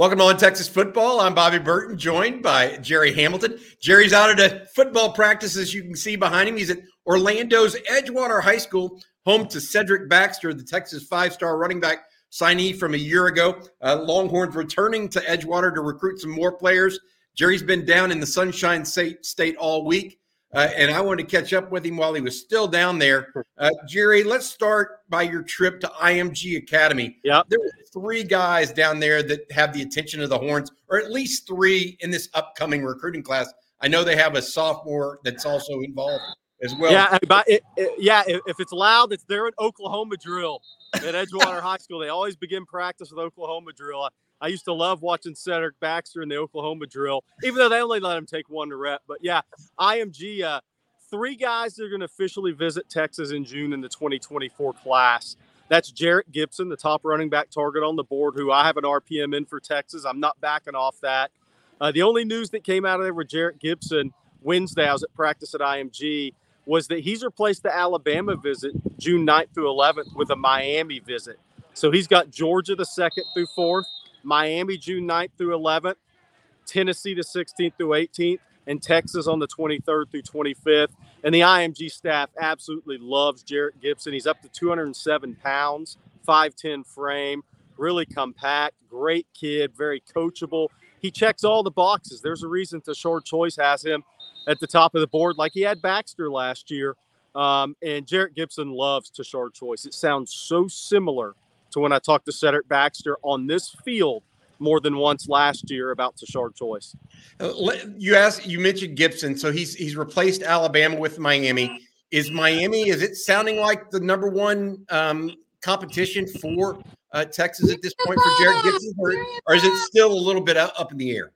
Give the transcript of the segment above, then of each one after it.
Welcome on Texas football. I'm Bobby Burton, joined by Gerry Hamilton. Gerry's out at a football practice, as you can see behind him. He's at Orlando's Edgewater High School, home to Cedric Baxter, the Texas five-star running back signee from a year ago. Uh, Longhorns returning to Edgewater to recruit some more players. Gerry's been down in the Sunshine state all week. Uh, and I wanted to catch up with him while he was still down there. Uh, Gerry, let's start by your trip to IMG Academy. Yeah, there were three guys down there that have the attention of the Horns, or at least three in this upcoming recruiting class. I know they have a sophomore that's also involved as well. Yeah, but it, it, yeah, if it's loud, it's there in Oklahoma drill at Edgewater High School. They always begin practice with Oklahoma drill. I used to love watching Cedric Baxter in the Oklahoma drill, even though they only let him take one to rep. But yeah, IMG, uh, three guys that are going to officially visit Texas in June in the 2024 class. That's Jerrick Gibson, the top running back target on the board, who I have an RPM in for Texas. I'm not backing off that. Uh, the only news that came out of there with Jerrick Gibson Wednesday, I was at practice at IMG, was that he's replaced the Alabama visit June 9th through 11th with a Miami visit. So he's got Georgia the 2nd through 4th, Miami June 9th through 11th, Tennessee the 16th through 18th, and Texas on the 23rd through 25th. And the IMG staff absolutely loves Jerrick Gibson. He's up to 207 pounds, 5'10 frame, really compact, great kid, very coachable. He checks all the boxes. There's a reason Tashard Choice has him at the top of the board, like he had Baxter last year. Um, and Jerrick Gibson loves Tashard Choice. It sounds so similar to when I talked to Cedric Baxter on this field more than once last year about Tashard Choice. Uh, you asked, you mentioned Gibson, so he's he's replaced Alabama with Miami. Is Miami? Is it sounding like the number one um, competition for uh, Texas at this point for Jerrick Gibson, or, or is it still a little bit up in the air?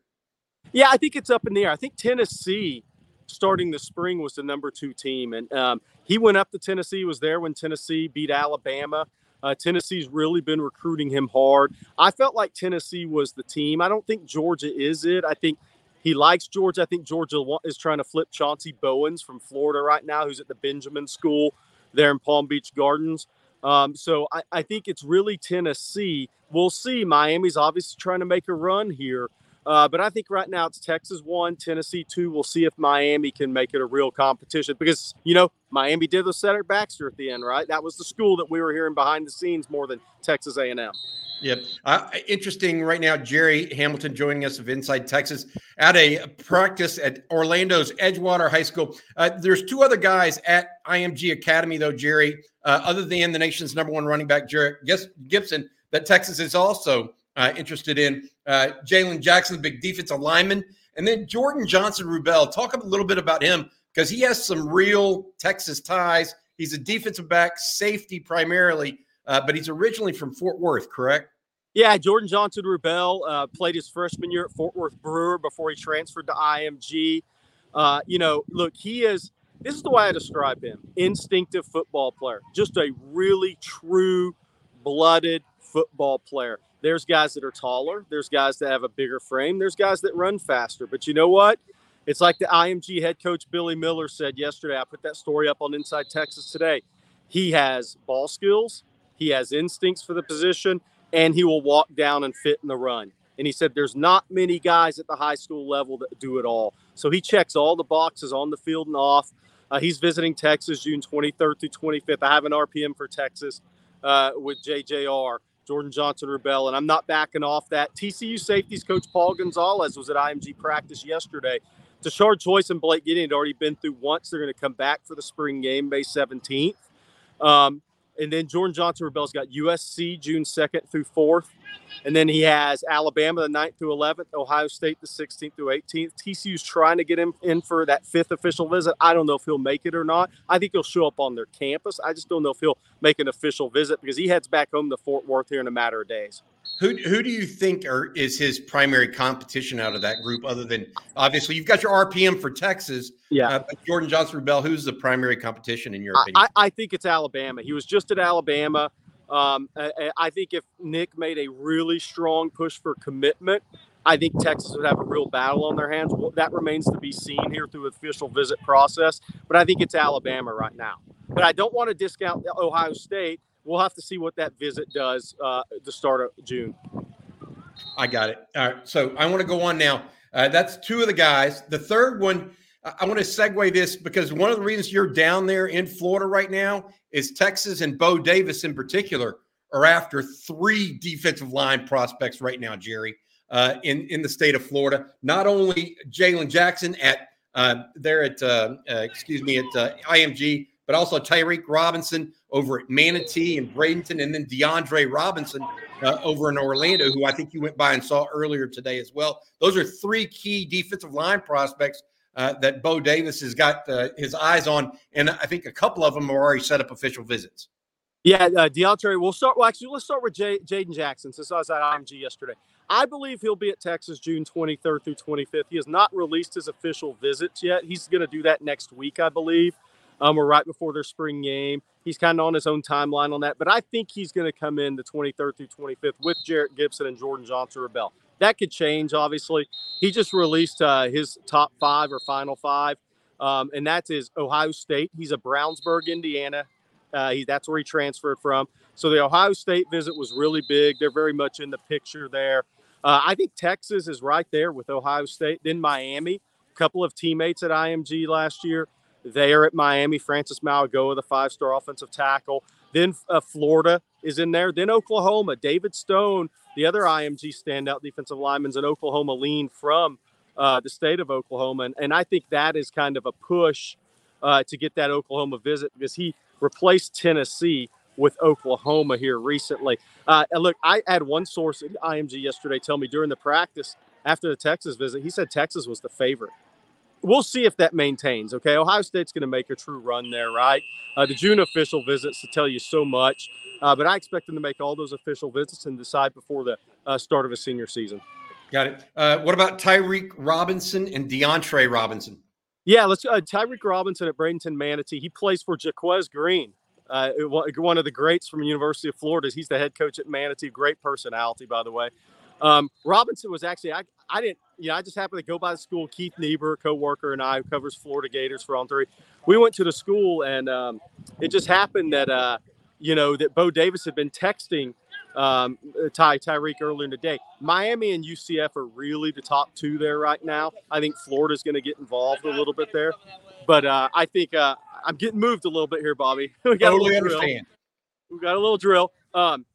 Yeah, I think it's up in the air. I think Tennessee starting the spring was the number two team, and um, he went up to Tennessee. Was there when Tennessee beat Alabama. Uh, Tennessee's really been recruiting him hard. I felt like Tennessee was the team. I don't think Georgia is it. I think he likes Georgia. I think Georgia is trying to flip Chauncey Bowens from Florida right now, who's at the Benjamin School there in Palm Beach Gardens. Um, so I, I think it's really Tennessee. We'll see. Miami's obviously trying to make a run here. Uh, but I think right now it's Texas one, Tennessee two. We'll see if Miami can make it a real competition because you know Miami did with Cedric Baxter at the end, right? That was the school that we were hearing behind the scenes more than Texas A&M. Yep. Uh, interesting right now, Gerry Hamilton joining us of Inside Texas at a practice at Orlando's Edgewater High School. Uh, there's two other guys at IMG Academy, though, Gerry, uh, other than the nation's number one running back, Jerrick Gibson, that Texas is also uh, interested in. Uh, Jayden Jackson, the big defensive lineman. And then Jordan Johnson Rubel. Talk a little bit about him because he has some real Texas ties. He's a defensive back, safety primarily, uh, but he's originally from Fort Worth, correct? Yeah, Jordan Johnson Rubel uh, played his freshman year at Fort Worth Brewer before he transferred to IMG. Uh, you know, look, he is. This is the way I describe him: instinctive football player, just a really true blooded football player. There's guys that are taller. There's guys that have a bigger frame. There's guys that run faster. But you know what? It's like the IMG head coach Billy Miller said yesterday. I put that story up on Inside Texas today. He has ball skills, he has instincts for the position, and he will walk down and fit in the run. And he said there's not many guys at the high school level that do it all. So he checks all the boxes on the field and off. Uh, he's visiting Texas June 23rd through 25th. I have an RPM for Texas uh, with JJR. Jordan Johnson Rebel, and I'm not backing off that. TCU safeties coach Paul Gonzales was at IMG practice yesterday. Tashard Choice and Blake Gideon had already been through once. They're going to come back for the spring game May 17th. Um, and then Jordan Johnson Rubel's got USC June 2nd through 4th. And then he has Alabama the 9th through 11th, Ohio State the 16th through 18th. TCU's trying to get him in for that fifth official visit. I don't know if he'll make it or not. I think he'll show up on their campus. I just don't know if he'll make an official visit because he heads back home to Fort Worth here in a matter of days. Who, who do you think are, is his primary competition out of that group, other than obviously you've got your RPM for Texas? Yeah. Uh, Jordan Johnson Rubel, who's the primary competition in your opinion? I, I think it's Alabama. He was just at Alabama. Um, I, I, think if Nick made a really strong push for commitment, I think Texas would have a real battle on their hands. Well, that remains to be seen here through the official visit process. But I think it's Alabama right now. But I don't want to discount Ohio State. We'll have to see what that visit does uh, the start of June. I got it. All right. So I want to go on now. Uh, that's two of the guys. The third one, I want to segue this because one of the reasons you're down there in Florida right now is Texas and Bo Davis in particular are after three defensive line prospects right now, Gerry, uh, in in the state of Florida. Not only Jayden Jackson at uh, there at uh, uh excuse me at uh, IMG, but also Tyreek Robinson over at Manatee and Bradenton, and then DeAndre Robinson uh, over in Orlando, who I think you went by and saw earlier today as well. Those are three key defensive line prospects uh, that Bo Davis has got uh, his eyes on, and I think a couple of them are already set up official visits. Yeah, uh, DeAndre. We'll start. Well, actually, let's start with J- Jayden Jackson since I was at IMG yesterday. I believe he'll be at Texas June 23rd through 25th. He has not released his official visits yet. He's going to do that next week, I believe um, or right before their spring game. He's kind of on his own timeline on that, but I think he's going to come in the 23rd through 25th with Jerrick Gibson and Jordan Johnson Rebel. That could change, obviously. He just released uh, his top five or final five, um, and that's his Ohio State. He's a Brownsburg, Indiana. Uh, he, that's where he transferred from. So the Ohio State visit was really big. They're very much in the picture there. Uh, I think Texas is right there with Ohio State. Then Miami, a couple of teammates at IMG last year there at Miami. Francis Mauigoa, the five star offensive tackle. Then uh, Florida is in there. Then Oklahoma. David Stone, the other IMG standout defensive lineman's an Oklahoma lean from uh, the state of Oklahoma. And, and, I think that is kind of a push uh, to get that Oklahoma visit because he replaced Tennessee with Oklahoma here recently. Uh, and look, I had one source at IMG yesterday tell me during the practice after the Texas visit, he said Texas was the favorite we'll see if that maintains. Okay, Ohio State's going to make a true run there, right? Uh, the June official visits to tell you so much, uh, but I expect them to make all those official visits and decide before the uh, start of a senior season. Got it. Uh, what about Tyreek Robinson and DeAndre Robinson? Yeah, let's. Uh, Tyreek Robinson at Bradenton Manatee. He plays for Jacquez Green. Uh, one of the greats from University of Florida. He's the head coach at Manatee. Great personality, by the way. Um, Robinson was actually I, I didn't you know I just happened to go by the school. Keith Niebuhr, co-worker, and I covers Florida Gators for On Three. We went to the school, and um, it just happened that uh, you know that Bo Davis had been texting um, Ty Tyreek earlier in the day. Miami and UCF are really the top two there right now. I think Florida's going to get involved a little bit there, but uh, I think uh, I'm getting moved a little bit here, Bobby. we got totally a little understand. Drill. We got a little drill. Um,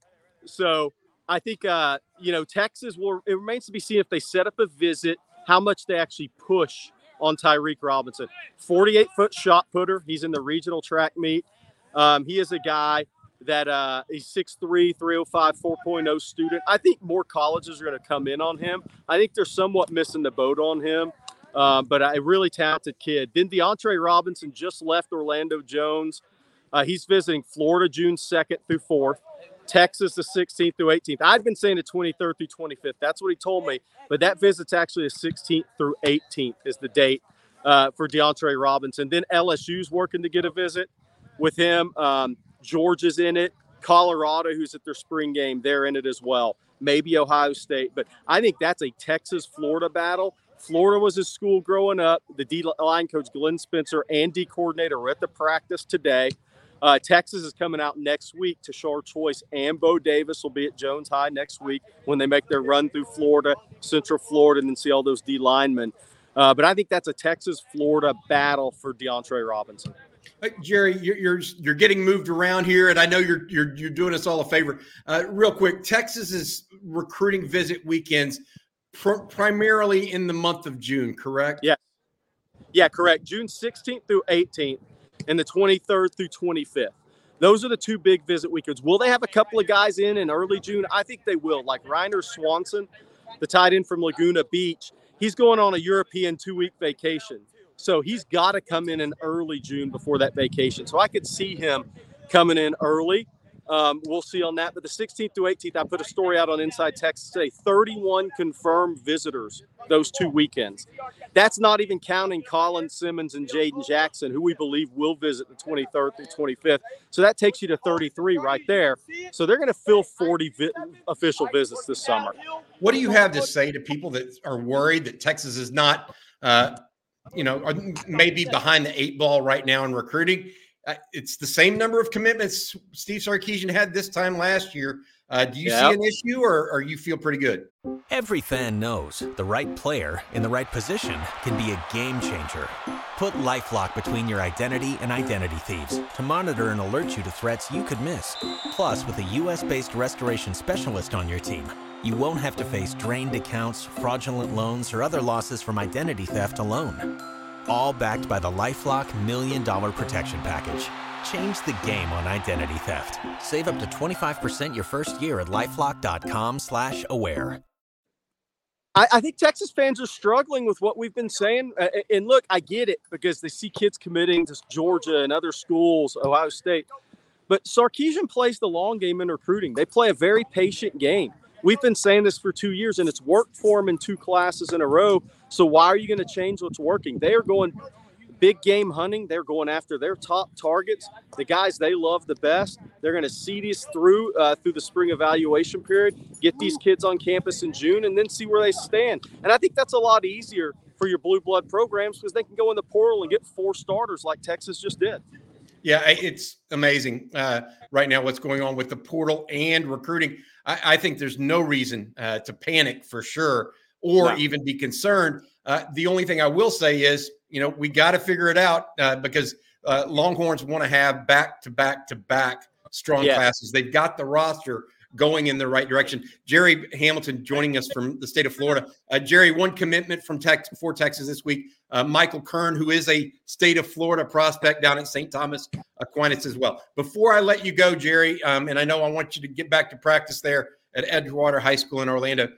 so I think uh, you know Texas will. It remains to be seen if they set up a visit, how much they actually push on Tyreek Robinson. 48 foot shot putter. He's in the regional track meet. Um, he is a guy that uh, he's 6'3, 305, 4.0 student. I think more colleges are going to come in on him. I think they're somewhat missing the boat on him, um, but a really talented kid. Then DeAndre Robinson just left Orlando Jones. Uh, he's visiting Florida June 2nd through 4th. Texas the 16th through 18th. I'd been saying the 23rd through 25th. That's what he told me. But that visit's actually the 16th through 18th is the date uh, for DeAndre Robinson. Then LSU's working to get a visit with him. Um, Georgia's in it. Colorado, who's at their spring game, they're in it as well. Maybe Ohio State. But I think that's a Texas Florida battle. Florida was his school growing up. The D line coach, Glenn Spencer, and D coordinator were at the practice today. Uh, Texas is coming out next week Tashard Choice and Bo Davis will be at Jones High next week when they make their run through Florida, Central Florida, and then see all those D linemen. Uh, but I think that's a Texas Florida battle for DeAndre Robinson. Hey, Gerry, you're, you're, you're getting moved around here, and I know you're you're you're doing us all a favor. Uh, real quick, Texas's recruiting visit weekends pr- primarily in the month of June, correct? Yeah, yeah, correct. June 16th through 18th and the 23rd through 25th. Those are the two big visit weekends. Will they have a couple of guys in in early June? I think they will. Like Reiner Swanson, the tight end from Laguna Beach, he's going on a European two week vacation. So he's got to come in in early June before that vacation. So I could see him coming in early um, we'll see on that. But the 16th through 18th, I put a story out on Inside Texas today 31 confirmed visitors those two weekends. That's not even counting Colin Simmons and Jayden Jackson, who we believe will visit the 23rd through 25th. So that takes you to 33 right there. So they're going to fill 40 vi- official visits this summer. What do you have to say to people that are worried that Texas is not, uh, you know, maybe behind the eight ball right now in recruiting? It's the same number of commitments Steve Sarkisian had this time last year. Uh, do you yep. see an issue, or, or you feel pretty good? Every fan knows the right player in the right position can be a game changer. Put LifeLock between your identity and identity thieves to monitor and alert you to threats you could miss. Plus, with a U.S.-based restoration specialist on your team, you won't have to face drained accounts, fraudulent loans, or other losses from identity theft alone. All backed by the LifeLock Million Dollar Protection Package. Change the game on identity theft. Save up to 25% your first year at lifelock.com slash aware. I, I, think Texas fans are struggling with what we've been saying. Uh, and look, I get it because they see kids committing to Georgia and other schools, Ohio State. But Sarkisian plays the long game in recruiting. They play a very patient game. We've been saying this for two years, and it's worked for them in two classes in a row. So why are you going to change what's working? They are going big game hunting. They're going after their top targets, the guys they love the best. They're going to see these through uh, through the spring evaluation period, get these kids on campus in June, and then see where they stand. And I think that's a lot easier for your blue blood programs because they can go in the portal and get four starters like Texas just did. Yeah, it's amazing uh, right now what's going on with the portal and recruiting. I, I think there's no reason uh, to panic for sure or no. even be concerned. Uh, the only thing I will say is you know, we got to figure it out uh, because uh, Longhorns want to have back to back to back strong yes. classes. They've got the roster going in the right direction. Gerry Hamilton joining us from the state of Florida. Uh, Gerry, one commitment from Tex for Texas this week. Uh, Michael Kern, who is a state of Florida prospect down at St. Thomas Aquinas as well. Before I let you go, Gerry, um, and I know I want you to get back to practice there at Edgewater High School in Orlando.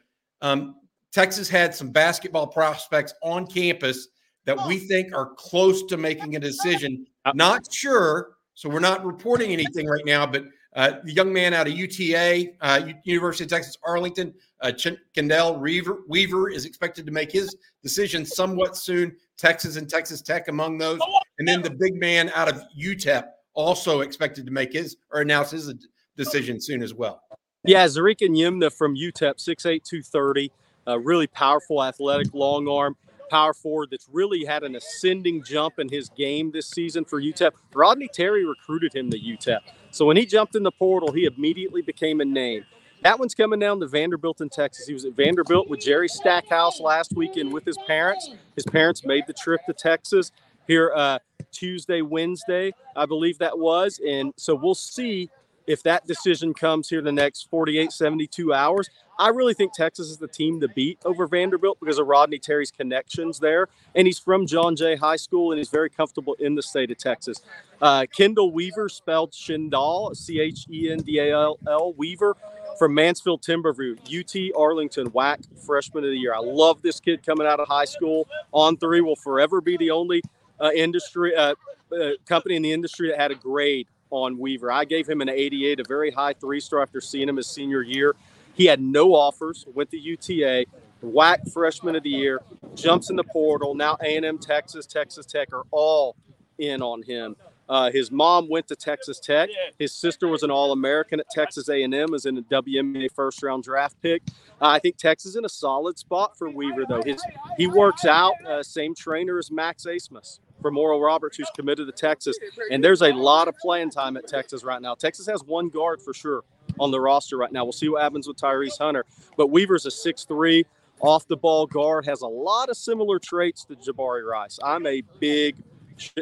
Um, Texas had some basketball prospects on campus that we think are close to making a decision. Not sure, so we're not reporting anything right now. But uh, the young man out of UTA, uh, University of Texas Arlington, uh, Ch- Kendall Weaver, Weaver is expected to make his decision somewhat soon. Texas and Texas Tech among those, and then the big man out of UTEP also expected to make his or announce his decision soon as well. Yeah, Ze'Rik Onyema from UTEP, 6'8", 230, a really powerful, athletic, long arm power forward that's really had an ascending jump in his game this season for UTEP. Rodney Terry recruited him to UTEP. So when he jumped in the portal, he immediately became a name. That one's coming down to Vanderbilt in Texas. He was at Vanderbilt with Jerry Stackhouse last weekend with his parents. His parents made the trip to Texas here uh, Tuesday, Wednesday, I believe that was. And so we'll see if that decision comes here in the next 48, 72 hours. I really think Texas is the team to beat over Vanderbilt because of Rodney Terry's connections there. And he's from John Jay High School and he's very comfortable in the state of Texas. Uh, Kendall Weaver, spelled Shindall, C H E N D A L L, Weaver from Mansfield Timberview, UT Arlington, WAC freshman of the year. I love this kid coming out of high school. On three will forever be the only uh, industry uh, uh company in the industry that had a grade on Weaver. I gave him an 88, a very high three star after seeing him his senior year. He had no offers, went to UTA, WAC freshman of the year, jumps in the portal. Now A&M, Texas, Texas Tech are all in on him. Uh, his mom went to Texas Tech. His sister was an All-American at Texas A&M, is in a WNBA first-round draft pick. Uh, I think Texas is in a solid spot for Weaver, though. His he works out uh, same trainer as Max Abmas from Oral Roberts, who's committed to Texas. And there's a lot of playing time at Texas right now. Texas has one guard for sure on the roster right now. We'll see what happens with Tyrese Hunter. But Weaver's a six-three off the ball guard, has a lot of similar traits to Jabari Rice. I'm a big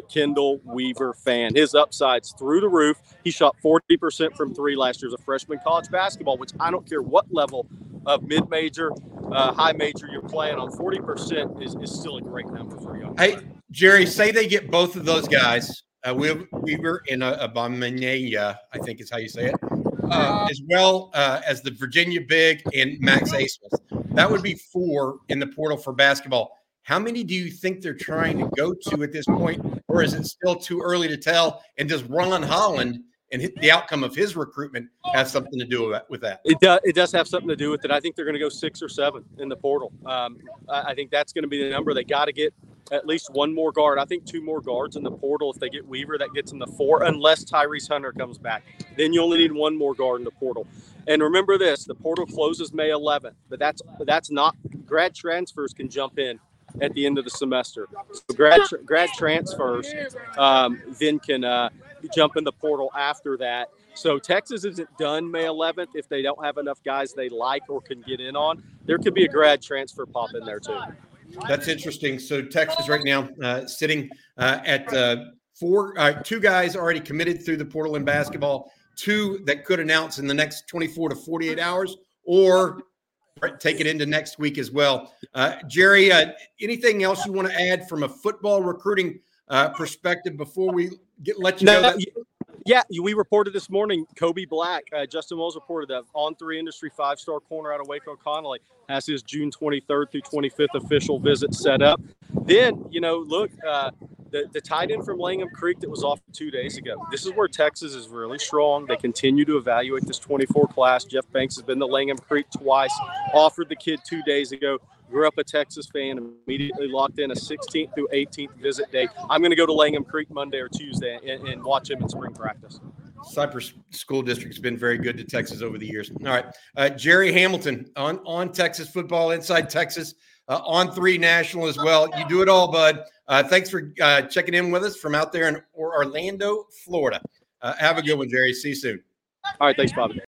Kendall Weaver fan. His upside's through the roof. He shot 40% from three last year as a freshman college basketball, which I don't care what level of mid major, uh, high major you're playing on, 40% is, is still a great number for you. Hey, Gerry, say they get both of those guys, uh, Weaver and uh, Abamania, I think is how you say it, uh, as well uh, as the Virginia big and Max Abmas. That would be four in the portal for basketball. How many do you think they're trying to go to at this point, or is it still too early to tell? And does Ron Holland and the outcome of his recruitment have something to do with that? It does. It does have something to do with it. I think they're going to go six or seven in the portal. Um, I think that's going to be the number. They got to get at least one more guard. I think two more guards in the portal. If they get Weaver, that gets them to four, unless Tyrese Hunter comes back. Then you only need one more guard in the portal. And remember this: the portal closes May 11th, but that's that's not grad transfers can jump in at the end of the semester. So grad grad transfers um, then can uh, jump in the portal after that. So Texas isn't done May 11th if they don't have enough guys they like or can get in on. There could be a grad transfer pop in there too. That's interesting. So Texas right now uh, sitting uh, at uh, four, uh, two guys already committed through the portal in basketball, two that could announce in the next 24 to 48 hours, or take it into next week as well. Uh, Gerry, uh, anything else you want to add from a football recruiting perspective before we get let you no, know? That- yeah, we reported this morning. Kobe Black, uh, Justin Wells reported that on three industry five star corner out of Waco Connally has his June 23rd through 25th official visit set up. Then, you know, look, uh, the, the tight end from Langham Creek that was off two days ago. This is where Texas is really strong. They continue to evaluate this 24 class. Jeff Banks has been to Langham Creek twice, offered the kid two days ago grew up a Texas fan, immediately locked in a 16th through 18th visit day. I'm going to go to Langham Creek Monday or Tuesday and, and watch him in spring practice. Cypress School District's been very good to Texas over the years. All right, uh, Gerry Hamilton on on Texas football, inside Texas, uh, on three national as well. You do it all, bud. Uh, thanks for uh, checking in with us from out there in Orlando, Florida. Uh, have a good one, Gerry. See you soon. All right, thanks, Bobby.